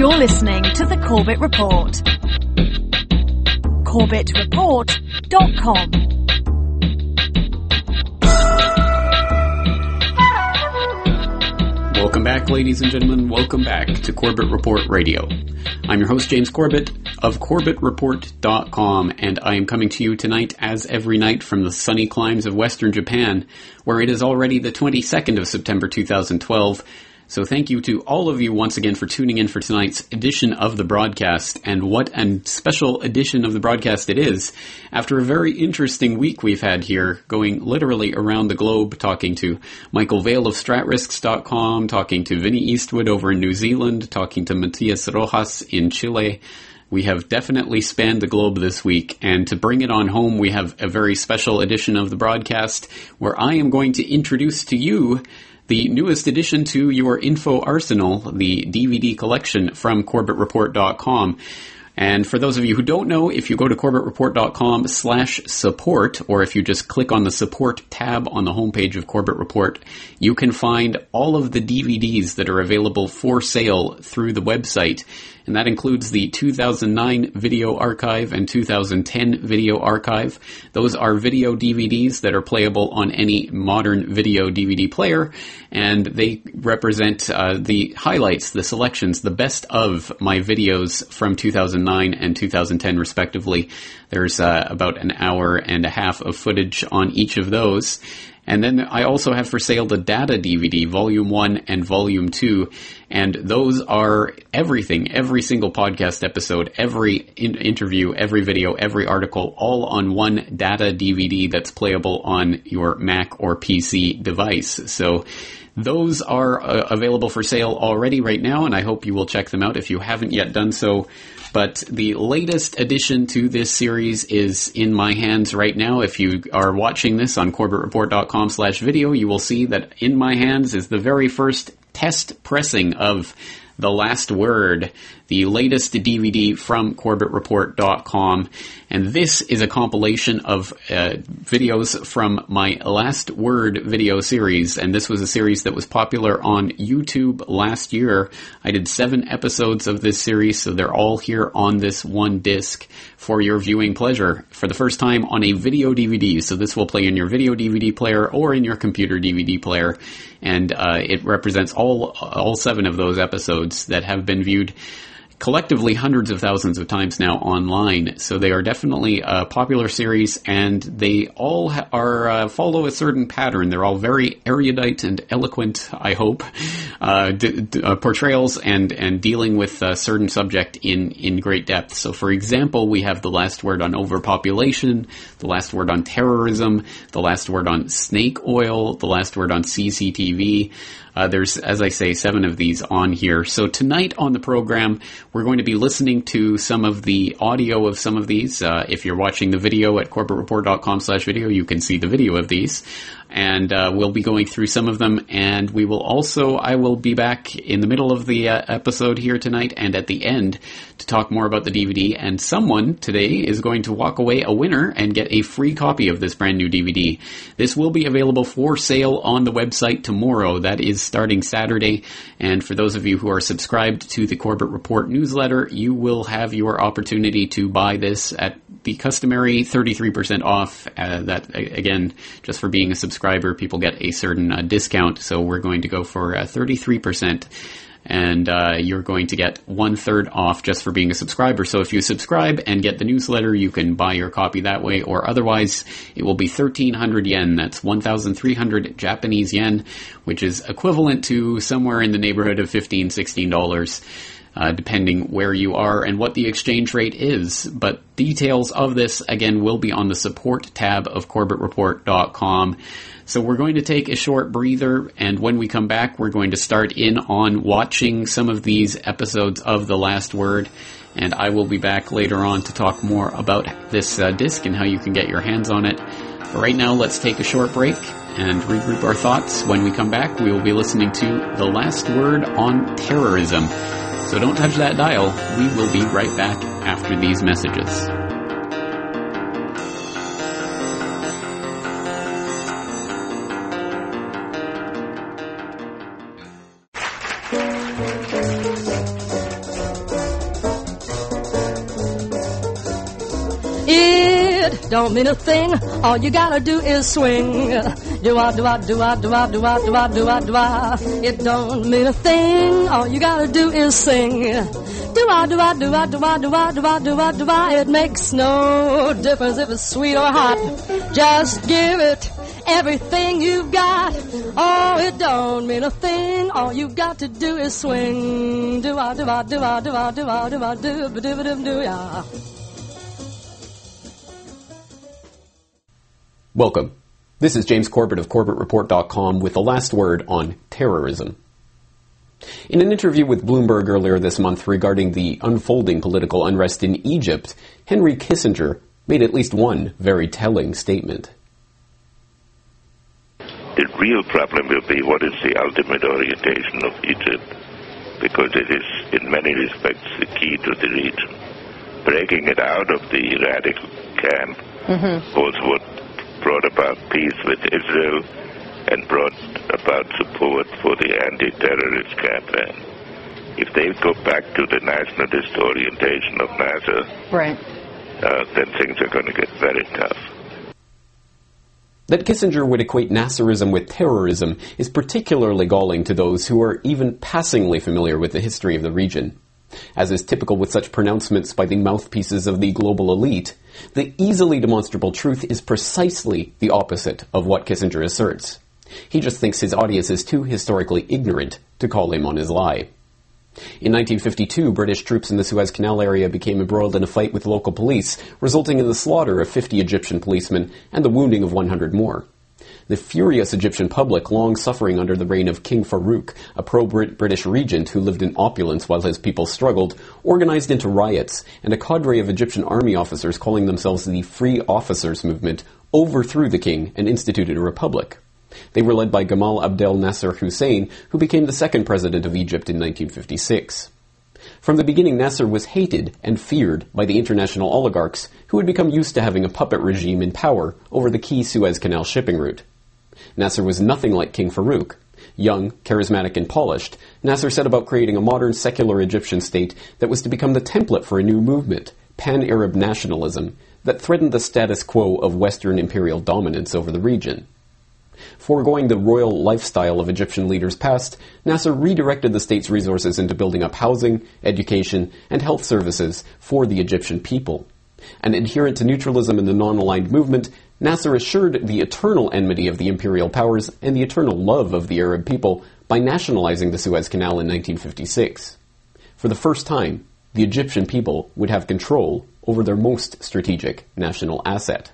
You're listening to the Corbett Report. CorbettReport.com. Welcome back, ladies and gentlemen. Welcome back to Corbett Report Radio. I'm your host, James Corbett of CorbettReport.com, and I am coming to you tonight, as every night, from the sunny climes of western Japan, where it is already the 22nd of September 2012. So thank you to all of you once again for tuning in for tonight's edition of the broadcast. And what a special edition of the broadcast it is. After a very interesting week we've had here, going literally around the globe, talking to Michael Vale of StratRisks.com, talking to Vinny Eastwood over in New Zealand, talking to Matias Rojas in Chile. We have definitely spanned the globe this week, and to bring it on home, we have a very special edition of the broadcast where I am going to introduce to you the newest addition to your info arsenal, the DVD collection from CorbettReport.com. And for those of you who don't know, if you go to CorbettReport.com slash support, or if you just click on the support tab on the homepage of Corbett Report, you can find all of the DVDs that are available for sale through the website and that includes the 2009 video archive and 2010 video archive. Those are video DVDs that are playable on any modern video DVD player, and they represent uh, the highlights, the selections, the best of my videos from 2009 and 2010, respectively. There's uh, about an hour and a half of footage on each of those. And then I also have for sale the Data DVD, Volume 1 and Volume 2. And those are everything, every single podcast episode, every in- interview, every video, every article, all on one Data DVD that's playable on your Mac or PC device. So those are uh, available for sale already right now, and I hope you will check them out if you haven't yet done so. But the latest addition to this series is in my hands right now. If you are watching this on CorbettReport.com slash video, you will see that in my hands is the very first test pressing of the Last Word, the latest DVD from CorbettReport.com. And this is a compilation of uh, videos from my Last Word video series. And this was a series that was popular on YouTube last year. I did seven episodes of this series, so they're all here on this one disc for your viewing pleasure for the first time on a video DVD. So this will play in your video DVD player or in your computer DVD player. And uh, it represents all all seven of those episodes that have been viewed collectively hundreds of thousands of times now online. So they are definitely a popular series, and they all ha- are uh, follow a certain pattern. They're all very erudite and eloquent. I hope uh, d- d- uh, portrayals and and dealing with a certain subject in in great depth. So, for example, we have the last word on overpopulation, the last word on terrorism, the last word on snake oil, the last word on CCTV. Uh, there's, as I say, seven of these on here. So tonight on the program, we're going to be listening to some of the audio of some of these. Uh, if you're watching the video at CorbettReport.com slash video, you can see the video of these and uh, we'll be going through some of them. And we will also, I will be back in the middle of the uh, episode here tonight and at the end to talk more about the DVD. And someone today is going to walk away a winner and get a free copy of this brand new DVD. This will be available for sale on the website tomorrow. That is starting Saturday. And for those of you who are subscribed to the Corbett Report newsletter, you will have your opportunity to buy this at the customary 33% off. Uh, that, again, just for being a subscriber subscriber, people get a certain uh, discount. So we're going to go for uh, 33%. And uh, you're going to get one third off just for being a subscriber. So if you subscribe and get the newsletter, you can buy your copy that way, or otherwise, it will be 1,300 yen. That's 1,300 Japanese yen, which is equivalent to somewhere in the neighborhood of 15 $16 uh, depending where you are and what the exchange rate is. But details of this, again, will be on the support tab of CorbettReport.com. So we're going to take a short breather, and when we come back, we're going to start in on watching some of these episodes of The Last Word. And I will be back later on to talk more about this uh, disc and how you can get your hands on it. But right now, let's take a short break and regroup our thoughts. When we come back, we will be listening to The Last Word on Terrorism. So don't touch that dial. We will be right back after these messages. It don't mean a thing. All you gotta do is swing do I, do I, do I, do I, do I, do I, do I, do I. It don't mean a thing. All you gotta do is sing. Do I, do I, do I, do I, do I, do I, do I, do I. It makes no difference if it's sweet or hot. Just give it everything you've got. Oh, it don't mean a thing. All you got to do is swing. Do I, do I, do I, do I, do I, do I, do, do, do, do, do, yeah. Welcome. This is James Corbett of CorbettReport.com with the last word on terrorism. In an interview with Bloomberg earlier this month regarding the unfolding political unrest in Egypt, Henry Kissinger made at least one very telling statement. The real problem will be what is the ultimate orientation of Egypt, because it is in many respects the key to the region. Breaking it out of the radical camp mm-hmm. was what brought about peace with Israel and brought about support for the anti-terrorist campaign. If they go back to the nationalist orientation of Nasser, right. Uh, then things are going to get very tough. That Kissinger would equate Nasserism with terrorism is particularly galling to those who are even passingly familiar with the history of the region. As is typical with such pronouncements by the mouthpieces of the global elite, the easily demonstrable truth is precisely the opposite of what Kissinger asserts. He just thinks his audience is too historically ignorant to call him on his lie. In 1952, British troops in the Suez Canal area became embroiled in a fight with local police, resulting in the slaughter of 50 Egyptian policemen and the wounding of 100 more. The furious Egyptian public, long suffering under the reign of King Farouk, a pro-British regent who lived in opulence while his people struggled, organized into riots, and a cadre of Egyptian army officers calling themselves the Free Officers Movement overthrew the king and instituted a republic. They were led by Gamal Abdel Nasser Hussein, who became the second president of Egypt in 1956. From the beginning, Nasser was hated and feared by the international oligarchs who had become used to having a puppet regime in power over the key Suez Canal shipping route. Nasser was nothing like King Farouk. Young, charismatic, and polished, Nasser set about creating a modern secular Egyptian state that was to become the template for a new movement, pan-Arab nationalism, that threatened the status quo of Western imperial dominance over the region. Foregoing the royal lifestyle of Egyptian leaders past, Nasser redirected the state's resources into building up housing, education, and health services for the Egyptian people. An adherent to neutralism in the non-aligned movement, Nasser assured the eternal enmity of the imperial powers and the eternal love of the Arab people by nationalizing the Suez Canal in 1956. For the first time, the Egyptian people would have control over their most strategic national asset.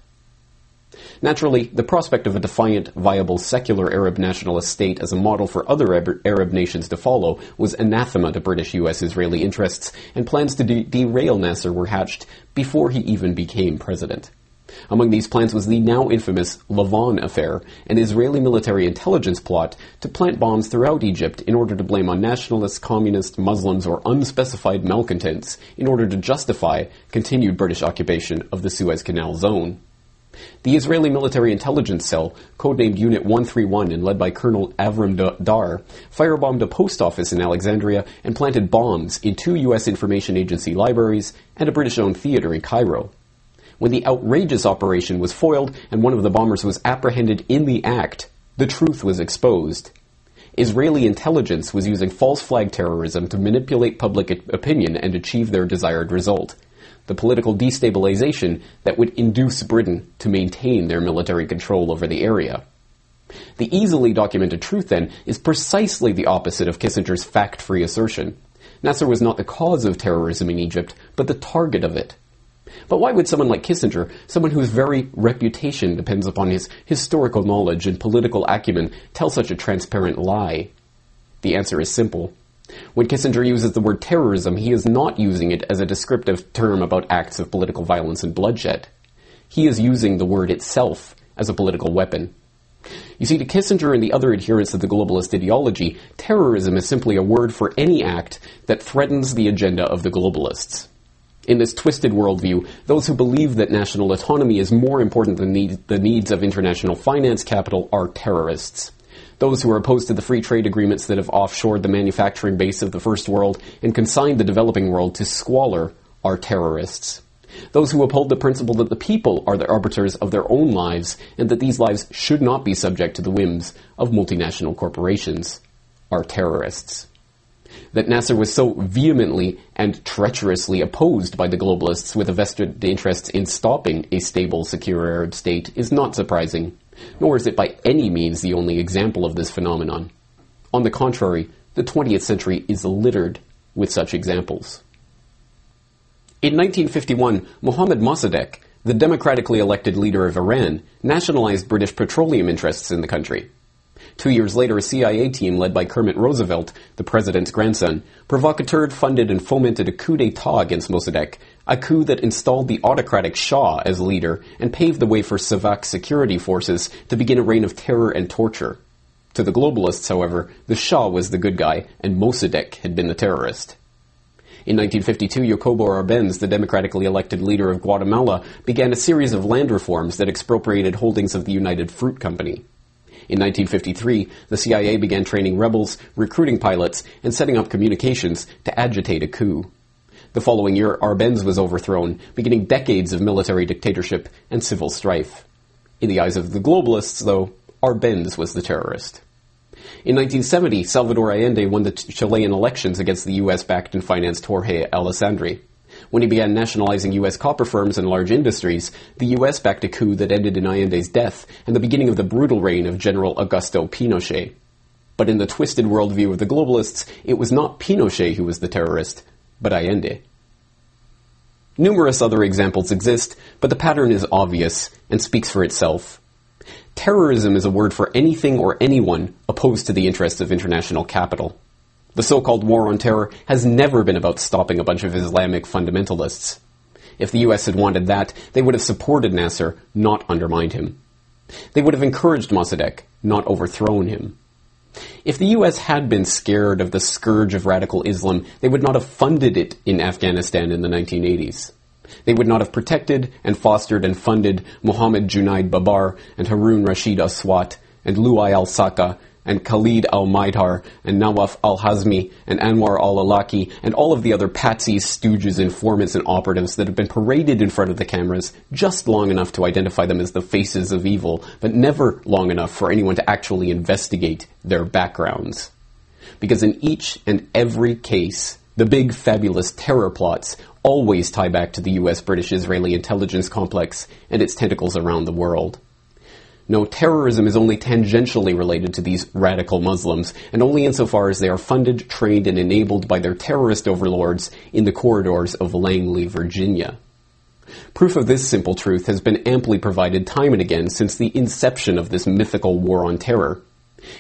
Naturally, the prospect of a defiant, viable, secular Arab nationalist state as a model for other Arab nations to follow was anathema to British U.S. Israeli interests, and plans to de- derail Nasser were hatched before he even became president. Among these plans was the now infamous Lavon affair, an Israeli military intelligence plot to plant bombs throughout Egypt in order to blame on nationalists, communists, Muslims, or unspecified malcontents in order to justify continued British occupation of the Suez Canal zone. The Israeli Military Intelligence Cell, codenamed Unit 131 and led by Colonel Avram Dar, firebombed a post office in Alexandria and planted bombs in two U.S. Information Agency libraries and a British-owned theater in Cairo. When the outrageous operation was foiled and one of the bombers was apprehended in the act, the truth was exposed. Israeli intelligence was using false flag terrorism to manipulate public opinion and achieve their desired result the political destabilization that would induce Britain to maintain their military control over the area. The easily documented truth, then, is precisely the opposite of Kissinger's fact-free assertion. Nasser was not the cause of terrorism in Egypt, but the target of it. But why would someone like Kissinger, someone whose very reputation depends upon his historical knowledge and political acumen, tell such a transparent lie? The answer is simple. When Kissinger uses the word terrorism, he is not using it as a descriptive term about acts of political violence and bloodshed. He is using the word itself as a political weapon. You see, to Kissinger and the other adherents of the globalist ideology, terrorism is simply a word for any act that threatens the agenda of the globalists. In this twisted worldview, those who believe that national autonomy is more important than the needs of international finance capital are terrorists. Those who are opposed to the free trade agreements that have offshored the manufacturing base of the first world and consigned the developing world to squalor are terrorists. Those who uphold the principle that the people are the arbiters of their own lives and that these lives should not be subject to the whims of multinational corporations are terrorists. That Nasser was so vehemently and treacherously opposed by the globalists with a vested interest in stopping a stable, secure Arab state is not surprising, nor is it by any means the only example of this phenomenon. On the contrary, the 20th century is littered with such examples. In 1951, Mohammad Mossadegh, the democratically elected leader of Iran, nationalized British petroleum interests in the country. Two years later, a CIA team led by Kermit Roosevelt, the president's grandson, provocateur funded, and fomented a coup d'etat against Mossadegh, a coup that installed the autocratic Shah as leader and paved the way for Savak security forces to begin a reign of terror and torture. To the globalists, however, the Shah was the good guy and Mossadegh had been the terrorist. In 1952, Jacobo Arbenz, the democratically elected leader of Guatemala, began a series of land reforms that expropriated holdings of the United Fruit Company. In 1953, the CIA began training rebels, recruiting pilots, and setting up communications to agitate a coup. The following year, Arbenz was overthrown, beginning decades of military dictatorship and civil strife. In the eyes of the globalists, though, Arbenz was the terrorist. In 1970, Salvador Allende won the Chilean elections against the U.S.-backed and financed Jorge Alessandri. When he began nationalizing U.S. copper firms and large industries, the U.S. backed a coup that ended in Allende's death and the beginning of the brutal reign of General Augusto Pinochet. But in the twisted worldview of the globalists, it was not Pinochet who was the terrorist, but Allende. Numerous other examples exist, but the pattern is obvious and speaks for itself. Terrorism is a word for anything or anyone opposed to the interests of international capital. The so-called war on terror has never been about stopping a bunch of Islamic fundamentalists. If the US had wanted that, they would have supported Nasser, not undermined him. They would have encouraged Mossadegh, not overthrown him. If the US had been scared of the scourge of radical Islam, they would not have funded it in Afghanistan in the 1980s. They would not have protected and fostered and funded Muhammad Junaid Babar and Harun Rashid Aswat and Louai al-Saqqa and Khalid al-Mihdhar and Nawaf al-Hazmi and Anwar al-Awlaki and all of the other patsies, stooges, informants, and operatives that have been paraded in front of the cameras just long enough to identify them as the faces of evil, but never long enough for anyone to actually investigate their backgrounds. Because in each and every case, the big fabulous terror plots always tie back to the US British Israeli intelligence complex and its tentacles around the world. No, terrorism is only tangentially related to these radical Muslims, and only insofar as they are funded, trained, and enabled by their terrorist overlords in the corridors of Langley, Virginia. Proof of this simple truth has been amply provided time and again since the inception of this mythical war on terror.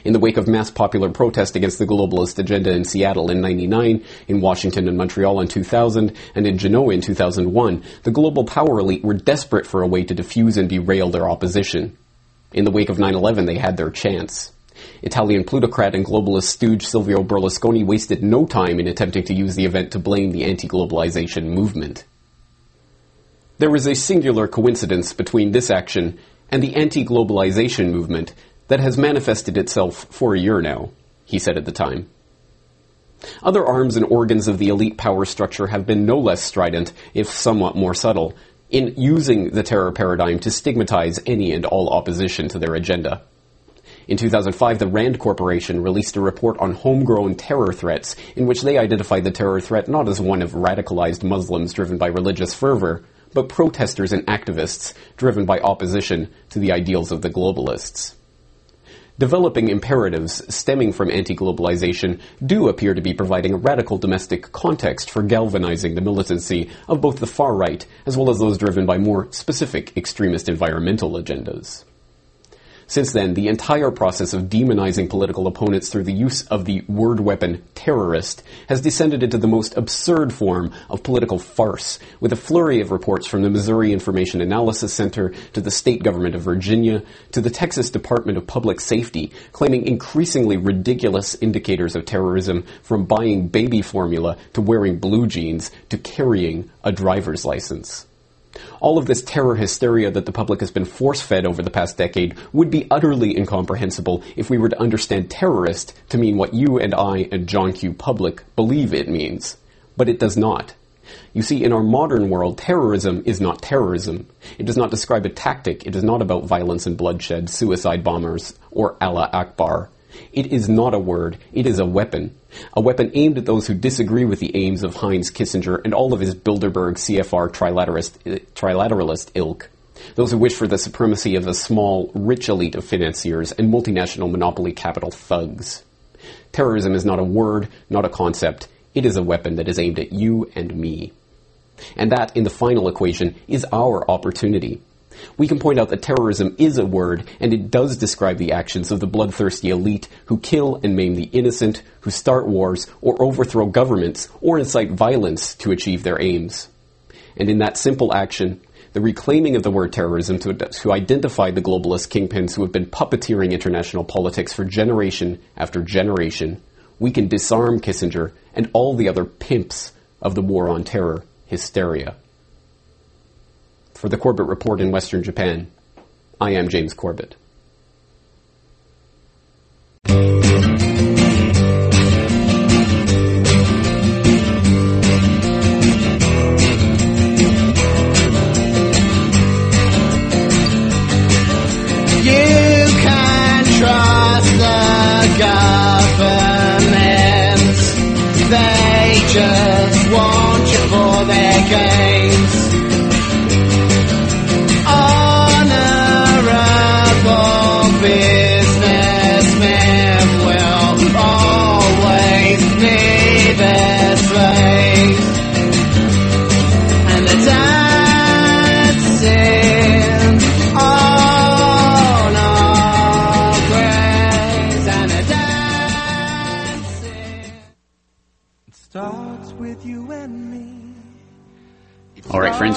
In the wake of mass popular protest against the globalist agenda in Seattle in 99, in Washington and Montreal in 2000, and in Genoa in 2001, the global power elite were desperate for a way to diffuse and derail their opposition. In the wake of 9-11, they had their chance. Italian plutocrat and globalist stooge Silvio Berlusconi wasted no time in attempting to use the event to blame the anti-globalization movement. There is a singular coincidence between this action and the anti-globalization movement that has manifested itself for a year now, he said at the time. Other arms and organs of the elite power structure have been no less strident, if somewhat more subtle, in using the terror paradigm to stigmatize any and all opposition to their agenda. In 2005, the RAND Corporation released a report on homegrown terror threats in which they identified the terror threat not as one of radicalized Muslims driven by religious fervor, but protesters and activists driven by opposition to the ideals of the globalists developing imperatives stemming from anti-globalization do appear to be providing a radical domestic context for galvanizing the militancy of both the far right as well as those driven by more specific extremist environmental agendas. Since then, the entire process of demonizing political opponents through the use of the word weapon terrorist has descended into the most absurd form of political farce, with a flurry of reports from the Missouri Information Analysis Center to the state government of Virginia to the Texas Department of Public Safety claiming increasingly ridiculous indicators of terrorism from buying baby formula to wearing blue jeans to carrying a driver's license. All of this terror hysteria that the public has been force-fed over the past decade would be utterly incomprehensible if we were to understand terrorist to mean what you and I and John Q. Public believe it means. But it does not. You see, in our modern world, terrorism is not terrorism. It does not describe a tactic. It is not about violence and bloodshed, suicide bombers, or Allah Akbar. It is not a word. It is a weapon. A weapon aimed at those who disagree with the aims of Heinz Kissinger and all of his Bilderberg CFR trilateralist, trilateralist ilk. Those who wish for the supremacy of a small, rich elite of financiers and multinational monopoly capital thugs. Terrorism is not a word, not a concept. It is a weapon that is aimed at you and me. And that, in the final equation, is our opportunity. We can point out that terrorism is a word, and it does describe the actions of the bloodthirsty elite who kill and maim the innocent, who start wars, or overthrow governments, or incite violence to achieve their aims. And in that simple action, the reclaiming of the word terrorism to, to identify the globalist kingpins who have been puppeteering international politics for generation after generation, we can disarm Kissinger and all the other pimps of the war on terror hysteria. For the Corbett Report in Western Japan, I am James Corbett.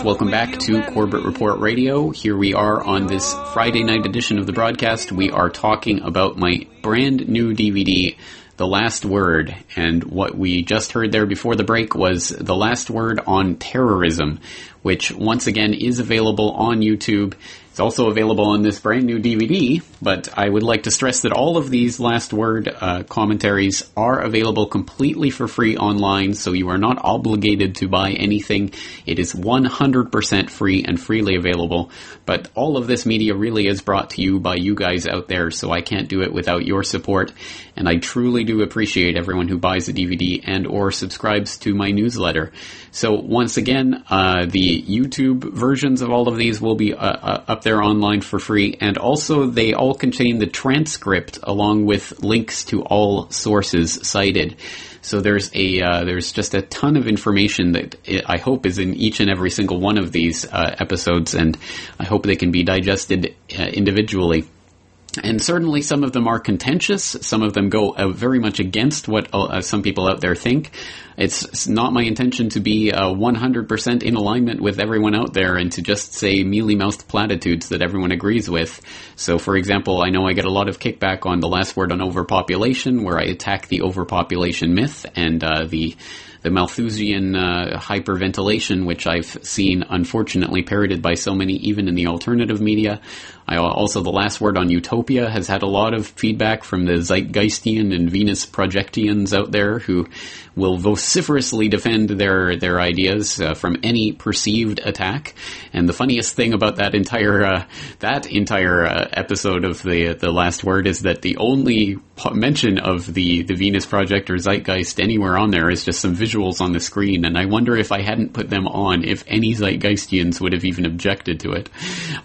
Welcome back to Corbett Report Radio. Here we are on this Friday night edition of the broadcast. We are talking about my brand new DVD, The Last Word. And what we just heard there before the break was The Last Word on Terrorism, which once again is available on YouTube. It's also available on this brand new DVD, but I would like to stress that all of these last word uh, commentaries are available completely for free online, so you are not obligated to buy anything. It is 100% free and freely available, but all of this media really is brought to you by you guys out there, so I can't do it without your support, and I truly do appreciate everyone who buys a DVD and or subscribes to my newsletter. So once again, uh, the YouTube versions of all of these will be uh, uh, up there online for free, and also they all contain the transcript along with links to all sources cited. So there's a uh, there's just a ton of information that I hope is in each and every single one of these uh, episodes, and I hope they can be digested uh, individually. And certainly some of them are contentious. Some of them go uh, very much against what uh, some people out there think. It's, not my intention to be uh, 100% in alignment with everyone out there and to just say mealy-mouthed platitudes that everyone agrees with. So, for example, I know I get a lot of kickback on the last word on overpopulation, where I attack the overpopulation myth and uh, the the Malthusian uh, hyperventilation, which I've seen unfortunately parroted by so many, even in the alternative media. I also the last word on utopia has had a lot of feedback from the Zeitgeistian and Venus projectians out there who will vociferously defend their their ideas uh, from any perceived attack. And the funniest thing about that entire uh, that entire uh, episode of the the last word is that the only mention of the the Venus project or Zeitgeist anywhere on there is just some visuals on the screen. And I wonder if I hadn't put them on, if any Zeitgeistians would have even objected to it.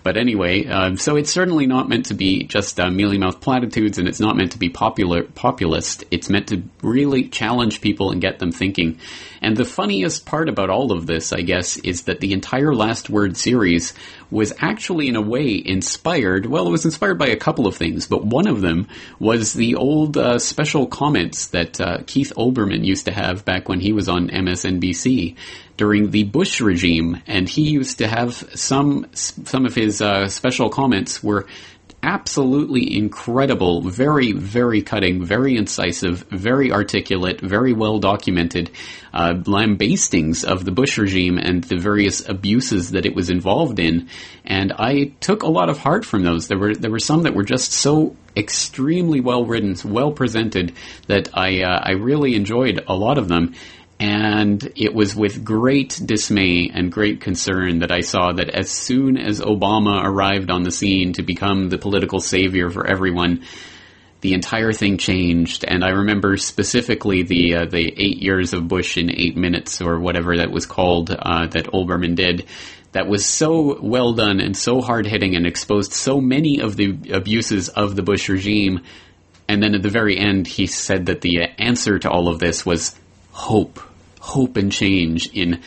But anyway, um, so it's certainly not meant to be just uh, mealy mouth platitudes, and it's not meant to be popular populist. It's meant to really challenge people and get them thinking. And the funniest part about all of this, I guess, is that the entire Last Word series was actually, in a way, inspired. Well, it was inspired by a couple of things, but one of them was the old uh, special comments that uh, Keith Olbermann used to have back when he was on MSNBC during the Bush regime, and he used to have some some of his uh, special comments were absolutely incredible, very, very cutting, very incisive, very articulate, very well documented uh, lambastings of the Bush regime and the various abuses that it was involved in. And I took a lot of heart from those. There were there were some that were just so extremely well written, well presented that I uh, I really enjoyed a lot of them. And it was with great dismay and great concern that I saw that as soon as Obama arrived on the scene to become the political savior for everyone, the entire thing changed. And I remember specifically the uh, the eight years of Bush in eight minutes or whatever that was called uh, that Olbermann did. That was so well done and so hard hitting and exposed so many of the abuses of the Bush regime. And then at the very end, he said that the answer to all of this was hope, hope and change in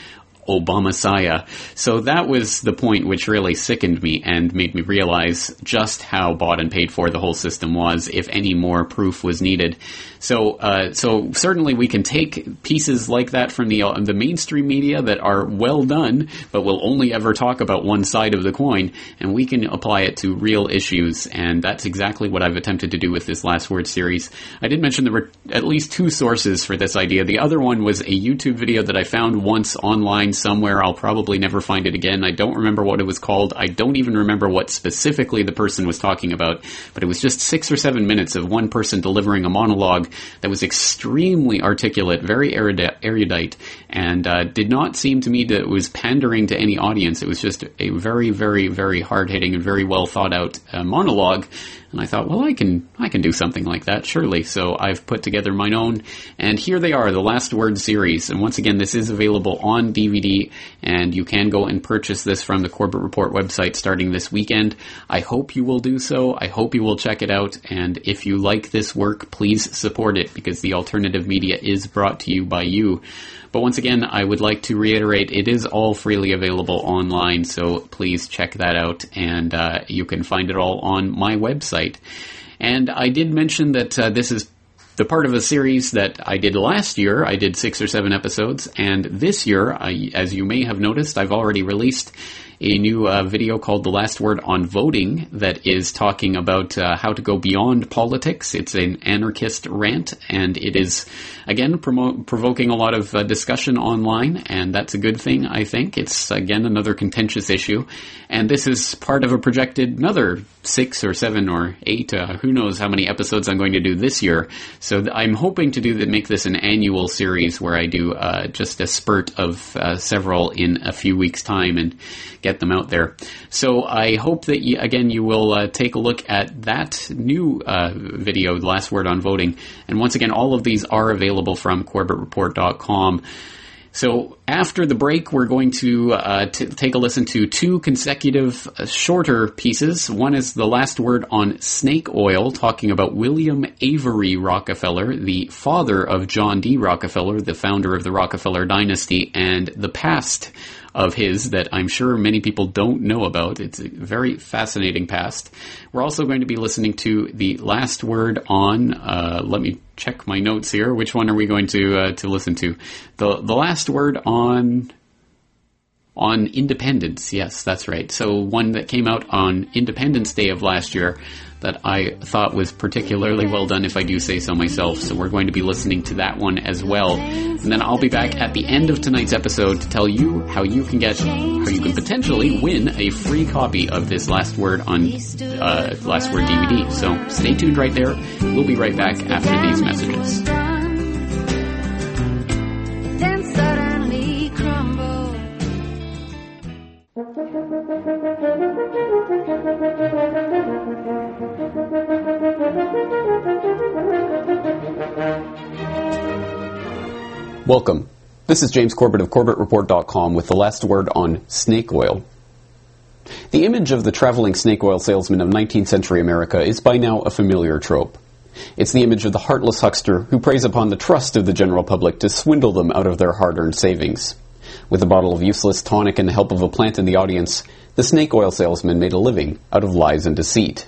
Obama Saya. So that was the point which really sickened me and made me realize just how bought and paid for the whole system was, if any more proof was needed. So, uh, so certainly we can take pieces like that from the uh, the mainstream media that are well done, but will only ever talk about one side of the coin, and we can apply it to real issues. And that's exactly what I've attempted to do with this last word series. I did mention there were at least two sources for this idea. The other one was a YouTube video that I found once online somewhere. I'll probably never find it again. I don't remember what it was called. I don't even remember what specifically the person was talking about, but it was just six or seven minutes of one person delivering a monologue that was extremely articulate, very erudite, and uh, did not seem to me that it was pandering to any audience. It was just a very, very, very hard hitting and very well thought out uh, monologue and I thought, well, I can, I can do something like that, surely. So I've put together my own, and here they are, the Last Word series. And once again, this is available on DVD, and you can go and purchase this from the Corbett Report website starting this weekend. I hope you will do so. I hope you will check it out. And if you like this work, please support it because the alternative media is brought to you by you. But once again, I would like to reiterate it is all freely available online, so please check that out, and uh, you can find it all on my website. And I did mention that uh, this is the part of a series that I did last year. I did six or seven episodes, and this year, I, as you may have noticed, I've already released a new uh, video called The Last Word on Voting that is talking about uh, how to go beyond politics. It's an anarchist rant, and it is, again, promo- provoking a lot of uh, discussion online, and that's a good thing, I think. It's, again, another contentious issue. And this is part of a projected another six or seven or eight, uh, who knows how many episodes I'm going to do this year. So th- I'm hoping to do that, make this an annual series where I do uh, just a spurt of uh, several in a few weeks' time and get them out there. So I hope that you, again you will uh, take a look at that new uh, video, the last word on voting. And once again, all of these are available from CorbettReport.com. So after the break, we're going to uh, t- take a listen to two consecutive uh, shorter pieces. One is the last word on snake oil, talking about William Avery Rockefeller, the father of John D. Rockefeller, the founder of the Rockefeller dynasty, and the past of his that I'm sure many people don't know about. It's a very fascinating past. We're also going to be listening to the last word on. Uh, let me check my notes here. Which one are we going to uh, to listen to? The the last word on on Independence. Yes, that's right. So one that came out on Independence Day of last year that I thought was particularly well done, if I do say so myself. So we're going to be listening to that one as well. And then I'll be back at the end of tonight's episode to tell you how you can get, how you can potentially win a free copy of this Last Word on uh, Last Word DVD. So stay tuned right there. We'll be right back after these messages. Welcome. This is James Corbett of CorbettReport.com with the last word on snake oil. The image of the traveling snake oil salesman of 19th century America is by now a familiar trope. It's the image of the heartless huckster who preys upon the trust of the general public to swindle them out of their hard-earned savings. With a bottle of useless tonic and the help of a plant in the audience, the snake oil salesman made a living out of lies and deceit.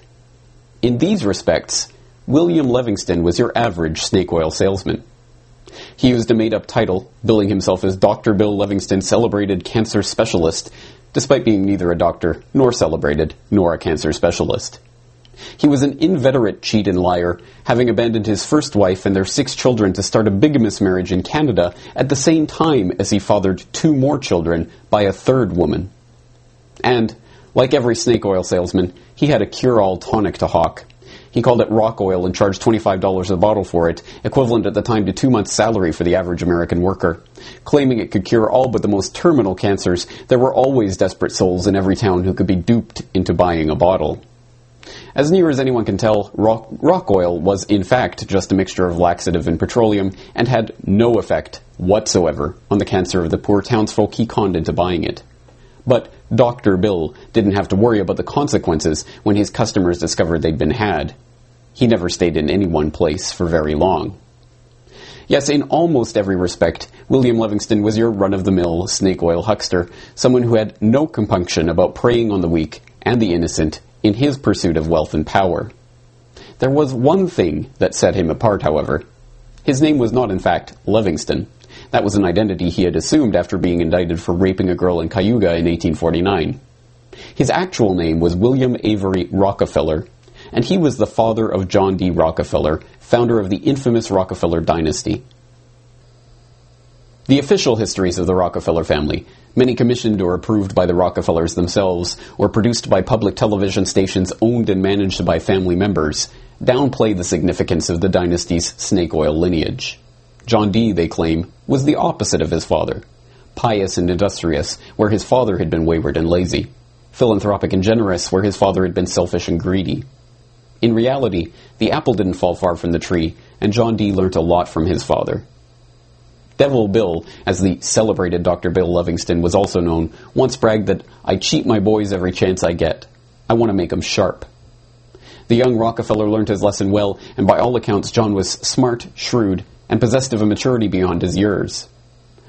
In these respects, William Livingston was your average snake oil salesman. He used a made up title, billing himself as Dr. Bill Livingston, celebrated cancer specialist, despite being neither a doctor, nor celebrated, nor a cancer specialist. He was an inveterate cheat and liar, having abandoned his first wife and their six children to start a bigamous marriage in Canada at the same time as he fathered two more children by a third woman. And, like every snake oil salesman, he had a cure all tonic to hawk. He called it rock oil and charged $25 a bottle for it, equivalent at the time to two months' salary for the average American worker. Claiming it could cure all but the most terminal cancers, there were always desperate souls in every town who could be duped into buying a bottle. As near as anyone can tell, rock, rock, oil was in fact just a mixture of laxative and petroleum and had no effect whatsoever on the cancer of the poor townsfolk he conned into buying it. But Dr. Bill didn't have to worry about the consequences when his customers discovered they'd been had. He never stayed in any one place for very long. Yes, in almost every respect, William Livingston was your run-of-the-mill snake oil huckster, someone who had no compunction about preying on the weak and the innocent in his pursuit of wealth and power. There was one thing that set him apart, however. His name was not, in fact, Livingston. That was an identity he had assumed after being indicted for raping a girl in Cayuga in 1849. His actual name was William Avery Rockefeller, and he was the father of John D. Rockefeller, founder of the infamous Rockefeller dynasty. The official histories of the Rockefeller family, many commissioned or approved by the Rockefellers themselves, or produced by public television stations owned and managed by family members, downplay the significance of the dynasty's snake oil lineage. John D., they claim, was the opposite of his father pious and industrious, where his father had been wayward and lazy, philanthropic and generous, where his father had been selfish and greedy. In reality, the apple didn't fall far from the tree, and John D. learnt a lot from his father. Devil Bill, as the celebrated Dr. Bill Livingston was also known, once bragged that I cheat my boys every chance I get. I want to make 'em sharp. The young Rockefeller learnt his lesson well, and by all accounts, John was smart, shrewd, and possessed of a maturity beyond his years.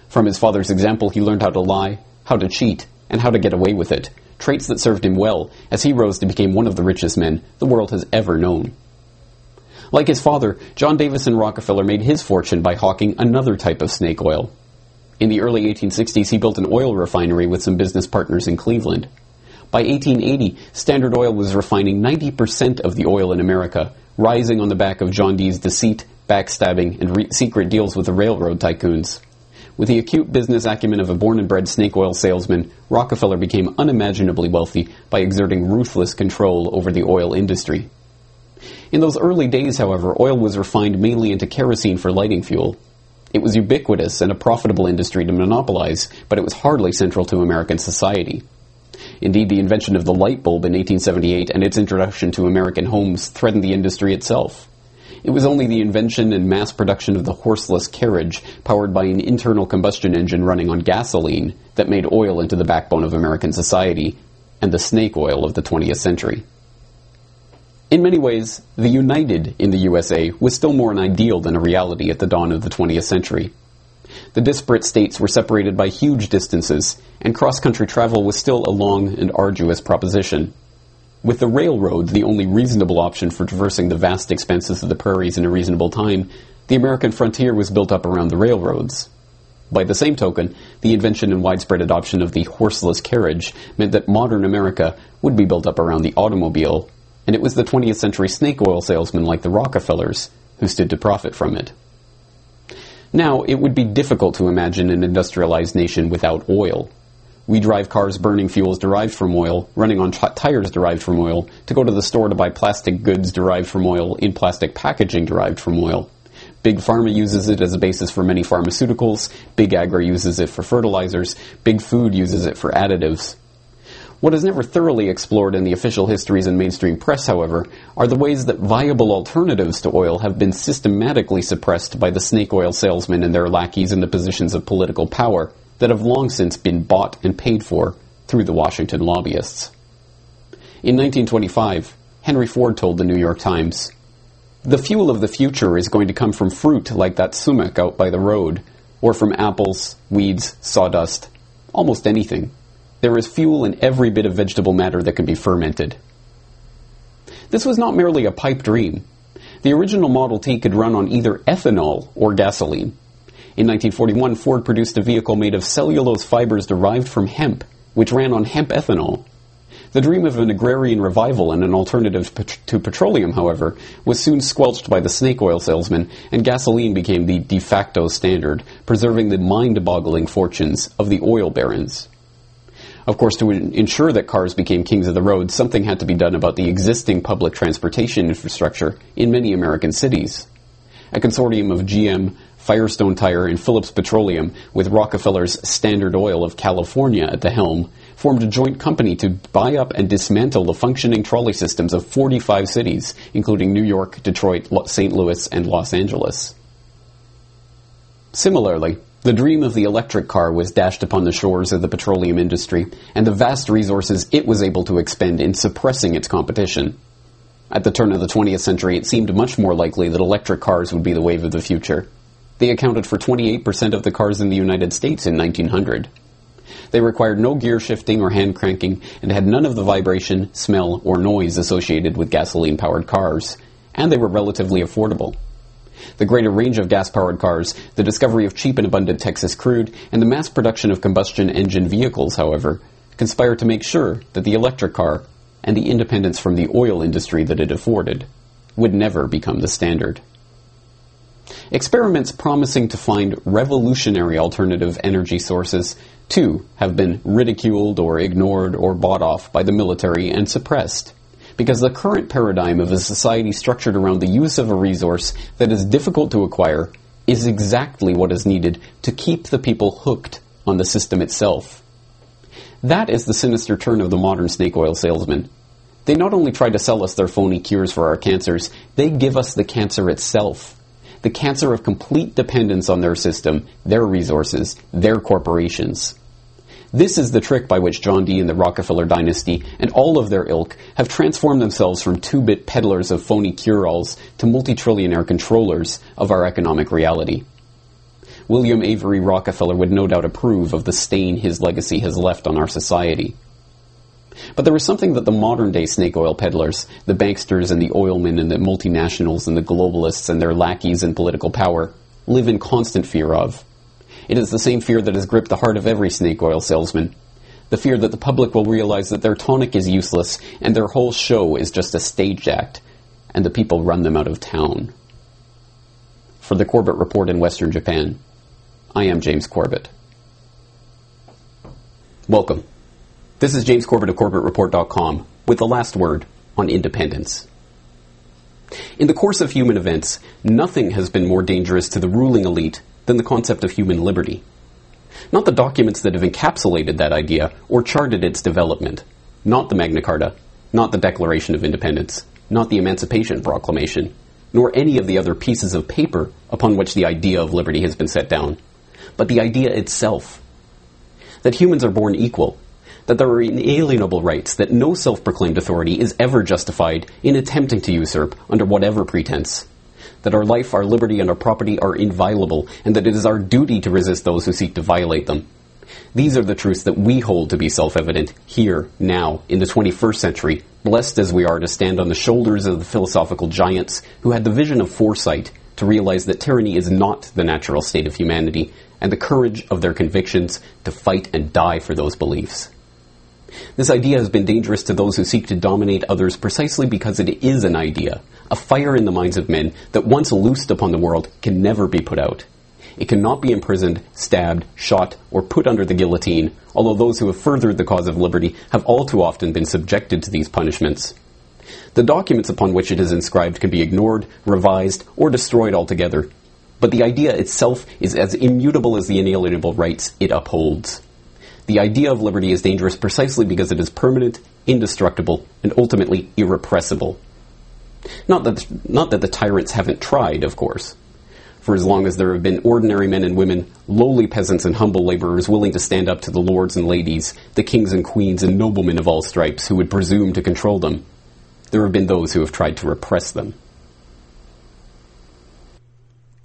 From his father's example, he learned how to lie, how to cheat, and how to get away with it, traits that served him well as he rose to become one of the richest men the world has ever known. Like his father, John Davison Rockefeller made his fortune by hawking another type of snake oil. In the early 1860s, he built an oil refinery with some business partners in Cleveland. By 1880, Standard Oil was refining 90% of the oil in America, rising on the back of John D's deceit, backstabbing, and re- secret deals with the railroad tycoons. With the acute business acumen of a born and bred snake oil salesman, Rockefeller became unimaginably wealthy by exerting ruthless control over the oil industry. In those early days, however, oil was refined mainly into kerosene for lighting fuel. It was ubiquitous and a profitable industry to monopolize, but it was hardly central to American society. Indeed, the invention of the light bulb in 1878 and its introduction to American homes threatened the industry itself. It was only the invention and mass production of the horseless carriage, powered by an internal combustion engine running on gasoline, that made oil into the backbone of American society, and the snake oil of the 20th century. In many ways, the United in the USA was still more an ideal than a reality at the dawn of the 20th century. The disparate states were separated by huge distances, and cross-country travel was still a long and arduous proposition. With the railroad the only reasonable option for traversing the vast expanses of the prairies in a reasonable time, the American frontier was built up around the railroads. By the same token, the invention and widespread adoption of the horseless carriage meant that modern America would be built up around the automobile, and it was the 20th century snake oil salesmen like the Rockefellers who stood to profit from it. Now, it would be difficult to imagine an industrialized nation without oil. We drive cars burning fuels derived from oil, running on t- tires derived from oil, to go to the store to buy plastic goods derived from oil in plastic packaging derived from oil. Big Pharma uses it as a basis for many pharmaceuticals, Big Agri uses it for fertilizers, Big Food uses it for additives. What is never thoroughly explored in the official histories and mainstream press, however, are the ways that viable alternatives to oil have been systematically suppressed by the snake oil salesmen and their lackeys in the positions of political power that have long since been bought and paid for through the Washington lobbyists. In 1925, Henry Ford told the New York Times, The fuel of the future is going to come from fruit like that sumac out by the road, or from apples, weeds, sawdust, almost anything. There is fuel in every bit of vegetable matter that can be fermented. This was not merely a pipe dream. The original Model T could run on either ethanol or gasoline. In 1941, Ford produced a vehicle made of cellulose fibers derived from hemp, which ran on hemp ethanol. The dream of an agrarian revival and an alternative to petroleum, however, was soon squelched by the snake oil salesman, and gasoline became the de facto standard, preserving the mind-boggling fortunes of the oil barons. Of course, to ensure that cars became kings of the road, something had to be done about the existing public transportation infrastructure in many American cities. A consortium of GM, Firestone Tire, and Phillips Petroleum, with Rockefeller's Standard Oil of California at the helm, formed a joint company to buy up and dismantle the functioning trolley systems of 45 cities, including New York, Detroit, St. Louis, and Los Angeles. Similarly, the dream of the electric car was dashed upon the shores of the petroleum industry, and the vast resources it was able to expend in suppressing its competition. At the turn of the 20th century, it seemed much more likely that electric cars would be the wave of the future. They accounted for 28% of the cars in the United States in 1900. They required no gear shifting or hand cranking and had none of the vibration, smell, or noise associated with gasoline powered cars, and they were relatively affordable. The greater range of gas powered cars, the discovery of cheap and abundant Texas crude, and the mass production of combustion engine vehicles, however, conspired to make sure that the electric car, and the independence from the oil industry that it afforded, would never become the standard. Experiments promising to find revolutionary alternative energy sources, too, have been ridiculed or ignored or bought off by the military and suppressed because the current paradigm of a society structured around the use of a resource that is difficult to acquire is exactly what is needed to keep the people hooked on the system itself. That is the sinister turn of the modern snake oil salesman. They not only try to sell us their phony cures for our cancers, they give us the cancer itself. The cancer of complete dependence on their system, their resources, their corporations. This is the trick by which John D. and the Rockefeller dynasty and all of their ilk have transformed themselves from two-bit peddlers of phony cure-alls to multi-trillionaire controllers of our economic reality. William Avery Rockefeller would no doubt approve of the stain his legacy has left on our society. But there is something that the modern day snake oil peddlers, the banksters and the oilmen and the multinationals and the globalists and their lackeys in political power, live in constant fear of. It is the same fear that has gripped the heart of every snake oil salesman. The fear that the public will realize that their tonic is useless and their whole show is just a stage act, and the people run them out of town. For the Corbett Report in Western Japan, I am James Corbett. Welcome. This is James Corbett of CorbettReport.com with the last word on independence. In the course of human events, nothing has been more dangerous to the ruling elite than the concept of human liberty. Not the documents that have encapsulated that idea or charted its development. Not the Magna Carta. Not the Declaration of Independence. Not the Emancipation Proclamation. Nor any of the other pieces of paper upon which the idea of liberty has been set down. But the idea itself. That humans are born equal. That there are inalienable rights that no self-proclaimed authority is ever justified in attempting to usurp under whatever pretense that our life, our liberty, and our property are inviolable, and that it is our duty to resist those who seek to violate them. These are the truths that we hold to be self-evident here, now, in the 21st century, blessed as we are to stand on the shoulders of the philosophical giants who had the vision of foresight to realize that tyranny is not the natural state of humanity, and the courage of their convictions to fight and die for those beliefs. This idea has been dangerous to those who seek to dominate others precisely because it is an idea, a fire in the minds of men that once loosed upon the world can never be put out. It cannot be imprisoned, stabbed, shot, or put under the guillotine, although those who have furthered the cause of liberty have all too often been subjected to these punishments. The documents upon which it is inscribed can be ignored, revised, or destroyed altogether, but the idea itself is as immutable as the inalienable rights it upholds. The idea of liberty is dangerous precisely because it is permanent, indestructible, and ultimately irrepressible. Not that, not that the tyrants haven't tried, of course. For as long as there have been ordinary men and women, lowly peasants and humble laborers willing to stand up to the lords and ladies, the kings and queens and noblemen of all stripes who would presume to control them, there have been those who have tried to repress them.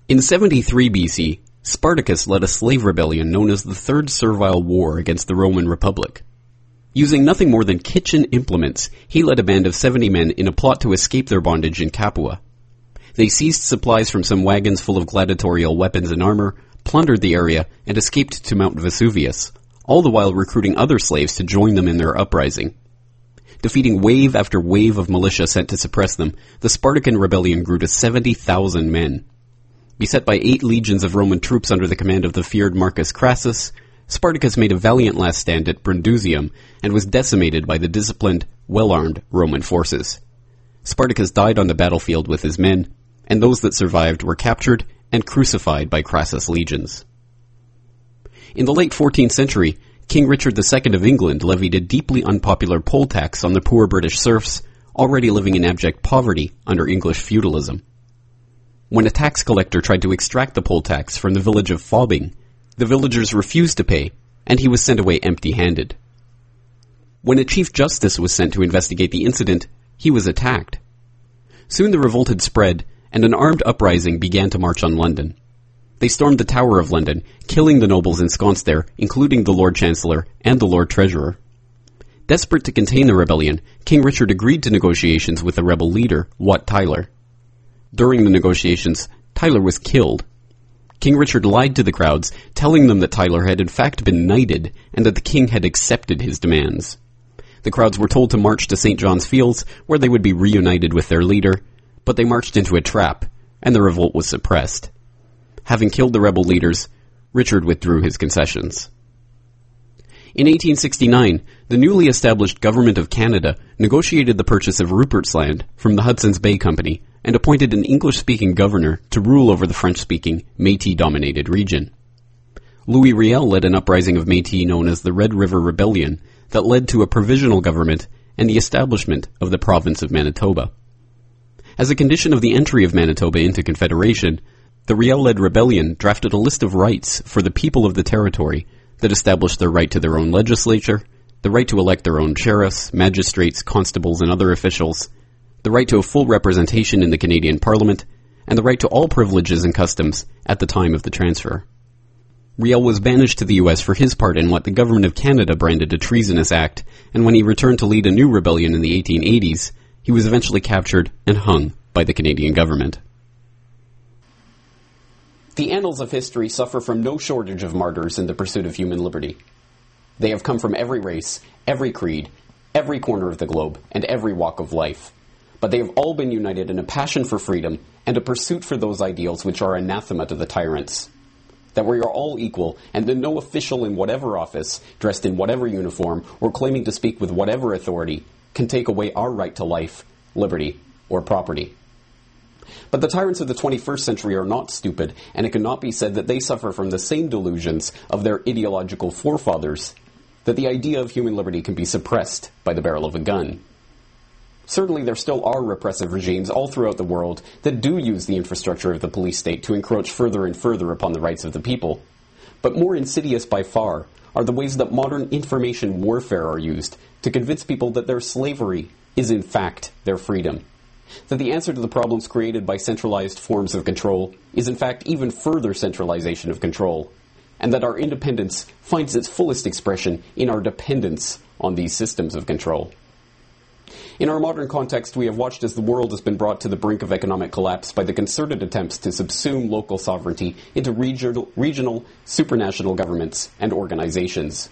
In 73 BC, Spartacus led a slave rebellion known as the Third Servile War against the Roman Republic. Using nothing more than kitchen implements, he led a band of 70 men in a plot to escape their bondage in Capua. They seized supplies from some wagons full of gladiatorial weapons and armor, plundered the area, and escaped to Mount Vesuvius, all the while recruiting other slaves to join them in their uprising. Defeating wave after wave of militia sent to suppress them, the Spartan rebellion grew to 70,000 men beset by eight legions of Roman troops under the command of the feared Marcus Crassus, Spartacus made a valiant last stand at Brundusium and was decimated by the disciplined, well-armed Roman forces. Spartacus died on the battlefield with his men, and those that survived were captured and crucified by Crassus' legions. In the late 14th century, King Richard II of England levied a deeply unpopular poll tax on the poor British serfs already living in abject poverty under English feudalism. When a tax collector tried to extract the poll tax from the village of Fobbing, the villagers refused to pay, and he was sent away empty-handed. When a chief justice was sent to investigate the incident, he was attacked. Soon the revolt had spread, and an armed uprising began to march on London. They stormed the Tower of London, killing the nobles ensconced there, including the Lord Chancellor and the Lord Treasurer. Desperate to contain the rebellion, King Richard agreed to negotiations with the rebel leader, Wat Tyler. During the negotiations, Tyler was killed. King Richard lied to the crowds, telling them that Tyler had in fact been knighted and that the king had accepted his demands. The crowds were told to march to St. John's Fields, where they would be reunited with their leader, but they marched into a trap, and the revolt was suppressed. Having killed the rebel leaders, Richard withdrew his concessions. In 1869, the newly established Government of Canada negotiated the purchase of Rupert's Land from the Hudson's Bay Company and appointed an English-speaking governor to rule over the French-speaking Métis-dominated region. Louis Riel led an uprising of Métis known as the Red River Rebellion that led to a provisional government and the establishment of the province of Manitoba. As a condition of the entry of Manitoba into Confederation, the Riel-led rebellion drafted a list of rights for the people of the territory that established their right to their own legislature, the right to elect their own sheriffs, magistrates, constables, and other officials, the right to a full representation in the Canadian Parliament, and the right to all privileges and customs at the time of the transfer. Riel was banished to the US for his part in what the government of Canada branded a treasonous act, and when he returned to lead a new rebellion in the 1880s, he was eventually captured and hung by the Canadian government. The annals of history suffer from no shortage of martyrs in the pursuit of human liberty. They have come from every race, every creed, every corner of the globe, and every walk of life. But they have all been united in a passion for freedom and a pursuit for those ideals which are anathema to the tyrants. That we are all equal, and that no official in whatever office, dressed in whatever uniform, or claiming to speak with whatever authority, can take away our right to life, liberty, or property. But the tyrants of the 21st century are not stupid, and it cannot be said that they suffer from the same delusions of their ideological forefathers, that the idea of human liberty can be suppressed by the barrel of a gun. Certainly, there still are repressive regimes all throughout the world that do use the infrastructure of the police state to encroach further and further upon the rights of the people. But more insidious by far are the ways that modern information warfare are used to convince people that their slavery is in fact their freedom that the answer to the problems created by centralized forms of control is in fact even further centralization of control, and that our independence finds its fullest expression in our dependence on these systems of control. In our modern context, we have watched as the world has been brought to the brink of economic collapse by the concerted attempts to subsume local sovereignty into regional, regional supranational governments and organizations.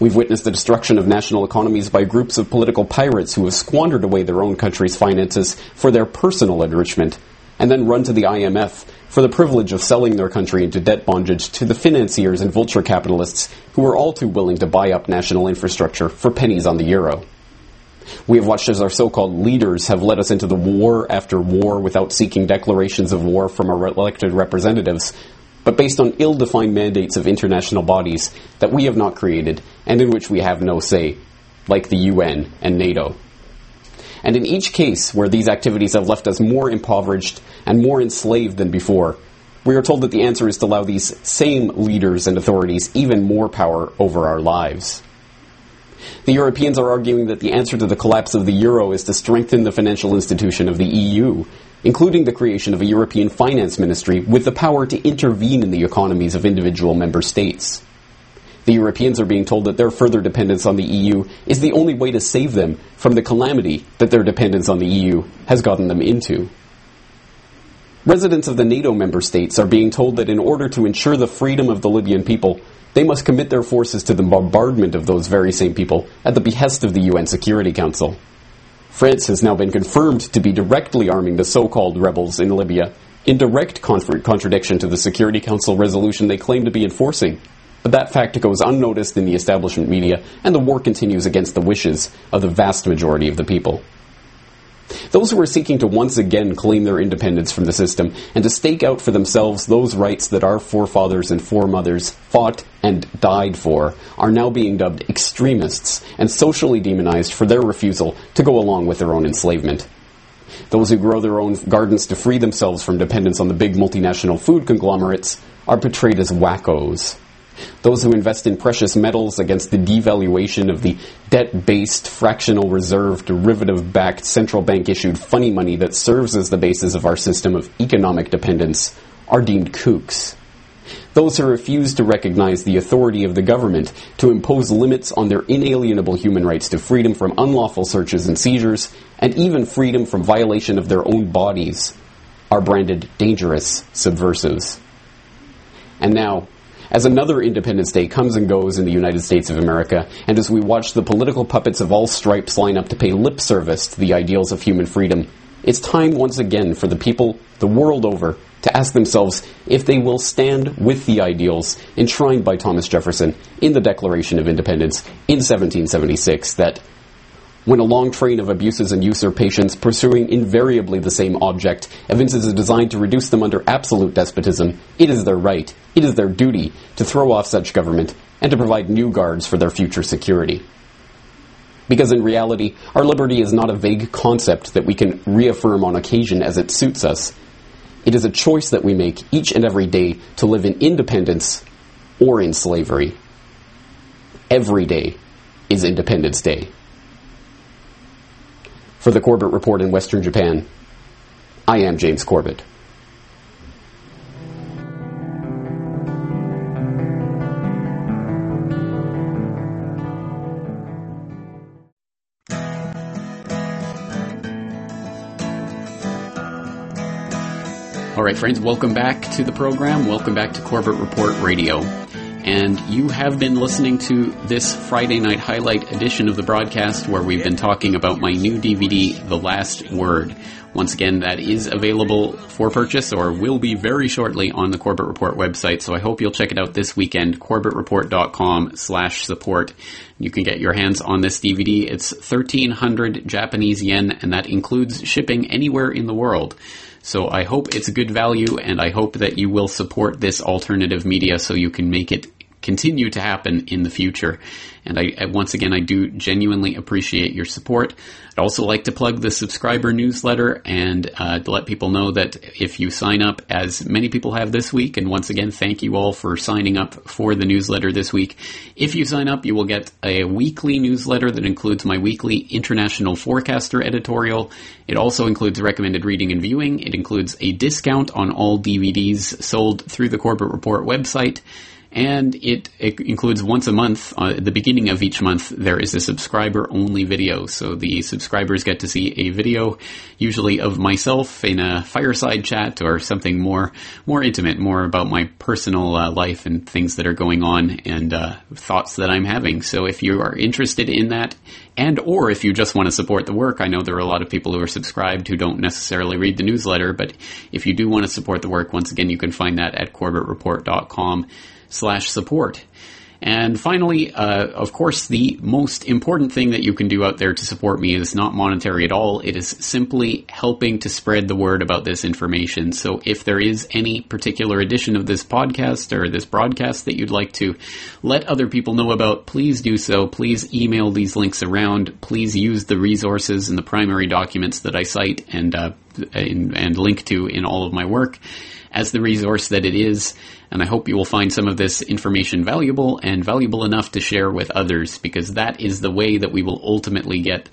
We've witnessed the destruction of national economies by groups of political pirates who have squandered away their own country's finances for their personal enrichment, and then run to the IMF for the privilege of selling their country into debt bondage to the financiers and vulture capitalists who are all too willing to buy up national infrastructure for pennies on the euro. We have watched as our so-called leaders have led us into the war after war without seeking declarations of war from our elected representatives, but based on ill-defined mandates of international bodies that we have not created and in which we have no say, like the UN and NATO. And in each case where these activities have left us more impoverished and more enslaved than before, we are told that the answer is to allow these same leaders and authorities even more power over our lives. The Europeans are arguing that the answer to the collapse of the euro is to strengthen the financial institution of the EU including the creation of a European finance ministry with the power to intervene in the economies of individual member states. The Europeans are being told that their further dependence on the EU is the only way to save them from the calamity that their dependence on the EU has gotten them into. Residents of the NATO member states are being told that in order to ensure the freedom of the Libyan people, they must commit their forces to the bombardment of those very same people at the behest of the UN Security Council. France has now been confirmed to be directly arming the so-called rebels in Libya, in direct contradiction to the Security Council resolution they claim to be enforcing. But that fact goes unnoticed in the establishment media, and the war continues against the wishes of the vast majority of the people. Those who are seeking to once again claim their independence from the system and to stake out for themselves those rights that our forefathers and foremothers fought and died for are now being dubbed extremists and socially demonized for their refusal to go along with their own enslavement. Those who grow their own gardens to free themselves from dependence on the big multinational food conglomerates are portrayed as wackos. Those who invest in precious metals against the devaluation of the debt based, fractional reserve, derivative backed, central bank issued funny money that serves as the basis of our system of economic dependence are deemed kooks. Those who refuse to recognize the authority of the government to impose limits on their inalienable human rights to freedom from unlawful searches and seizures, and even freedom from violation of their own bodies, are branded dangerous subversives. And now, as another Independence Day comes and goes in the United States of America, and as we watch the political puppets of all stripes line up to pay lip service to the ideals of human freedom, it's time once again for the people the world over to ask themselves if they will stand with the ideals enshrined by Thomas Jefferson in the Declaration of Independence in 1776 that when a long train of abuses and usurpations pursuing invariably the same object evinces a design to reduce them under absolute despotism, it is their right, it is their duty to throw off such government and to provide new guards for their future security. Because in reality, our liberty is not a vague concept that we can reaffirm on occasion as it suits us. It is a choice that we make each and every day to live in independence or in slavery. Every day is Independence Day. For the Corbett Report in Western Japan, I am James Corbett. All right, friends, welcome back to the program. Welcome back to Corbett Report Radio. And you have been listening to this Friday night highlight edition of the broadcast where we've been talking about my new DVD, The Last Word. Once again, that is available for purchase or will be very shortly on the Corbett Report website. So I hope you'll check it out this weekend, corbettreport.com slash support. You can get your hands on this DVD. It's 1300 Japanese yen and that includes shipping anywhere in the world. So I hope it's a good value and I hope that you will support this alternative media so you can make it continue to happen in the future. And I, once again, I do genuinely appreciate your support. I'd also like to plug the subscriber newsletter and uh, to let people know that if you sign up, as many people have this week, and once again, thank you all for signing up for the newsletter this week. If you sign up, you will get a weekly newsletter that includes my weekly International Forecaster editorial. It also includes recommended reading and viewing. It includes a discount on all DVDs sold through the Corbett Report website and it, it, includes once a month, uh, at the beginning of each month, there is a subscriber only video. So the subscribers get to see a video, usually of myself in a fireside chat or something more, more intimate, more about my personal uh, life and things that are going on and uh, thoughts that I'm having. So if you are interested in that, and or if you just want to support the work, I know there are a lot of people who are subscribed who don't necessarily read the newsletter, but if you do want to support the work, once again, you can find that at corbettreport.com slash support. And finally, uh, of course, the most important thing that you can do out there to support me is not monetary at all. It is simply helping to spread the word about this information. So if there is any particular edition of this podcast or this broadcast that you'd like to let other people know about, please do so. Please email these links around. Please use the resources and the primary documents that I cite and, uh, and, and link to in all of my work as the resource that it is. And I hope you will find some of this information valuable and valuable enough to share with others because that is the way that we will ultimately get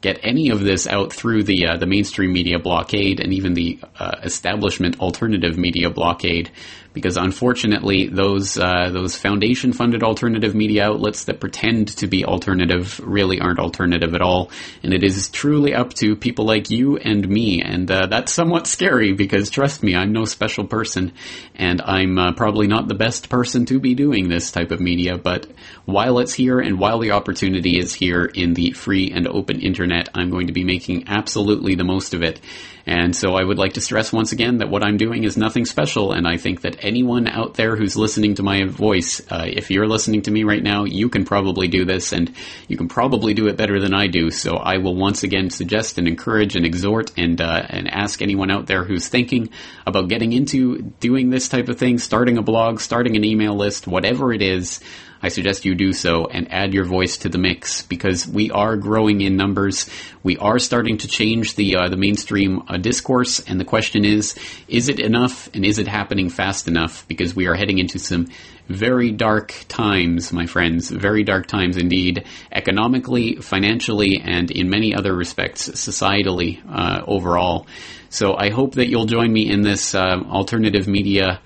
get any of this out through the uh, the mainstream media blockade and even the uh, establishment alternative media blockade because unfortunately those uh, those foundation funded alternative media outlets that pretend to be alternative really aren't alternative at all. And it is truly up to people like you and me. And uh, that's somewhat scary because trust me I'm no special person. And I'm uh, probably not the best person to be doing this type of media. But while it's here and while the opportunity is here in the free and open internet I'm going to be making absolutely the most of it and so I would like to stress once again that what I'm doing is nothing special, and I think that anyone out there who's listening to my voice, uh, if you're listening to me right now, you can probably do this and you can probably do it better than I do. So I will once again suggest and encourage and exhort and, uh, and ask anyone out there who's thinking about getting into doing this type of thing, starting a blog, starting an email list, whatever it is, I suggest you do so and add your voice to the mix because we are growing in numbers. We are starting to change the uh, the mainstream uh, discourse, and the question is: Is it enough, and is it happening fast enough? Because we are heading into some very dark times, my friends. Very dark times indeed, economically, financially, and in many other respects, societally uh, overall. So I hope that you'll join me in this uh, alternative media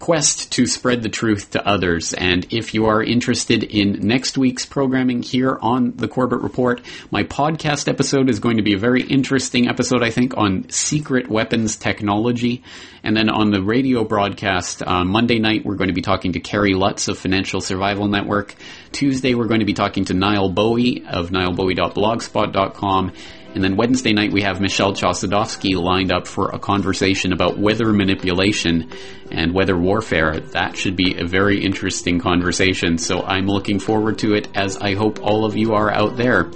quest to spread the truth to others. And if you are interested in next week's programming here on the Corbett Report, my podcast episode is going to be a very interesting episode, I think, on secret weapons technology. And then on the radio broadcast, uh, Monday night, we're going to be talking to Kerry Lutz of Financial Survival Network. Tuesday, we're going to be talking to Nile Bowie of nilebowie.blogspot.com. And then Wednesday night we have Michel Chossudovsky lined up for a conversation about weather manipulation and weather warfare. That should be a very interesting conversation. So I'm looking forward to it as I hope all of you are out there.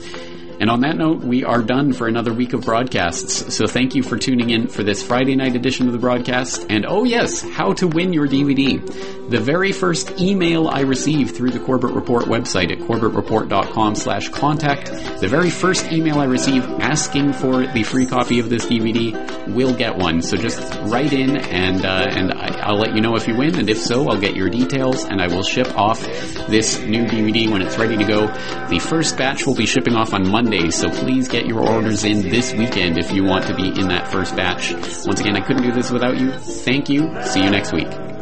And on that note, we are done for another week of broadcasts. So thank you for tuning in for this Friday night edition of the broadcast. And oh yes, how to win your DVD. The very first email I received through the Corbett Report website at corbettreport.com slash contact, the very first email I received asking for the free copy of this DVD will get one. So just write in and, uh, and I, will let you know if you win. And if so, I'll get your details and I will ship off this new DVD when it's ready to go. The first batch will be shipping off on Monday Monday, so please get your orders in this weekend if you want to be in that first batch. Once again, I couldn't do this without you. Thank you. See you next week.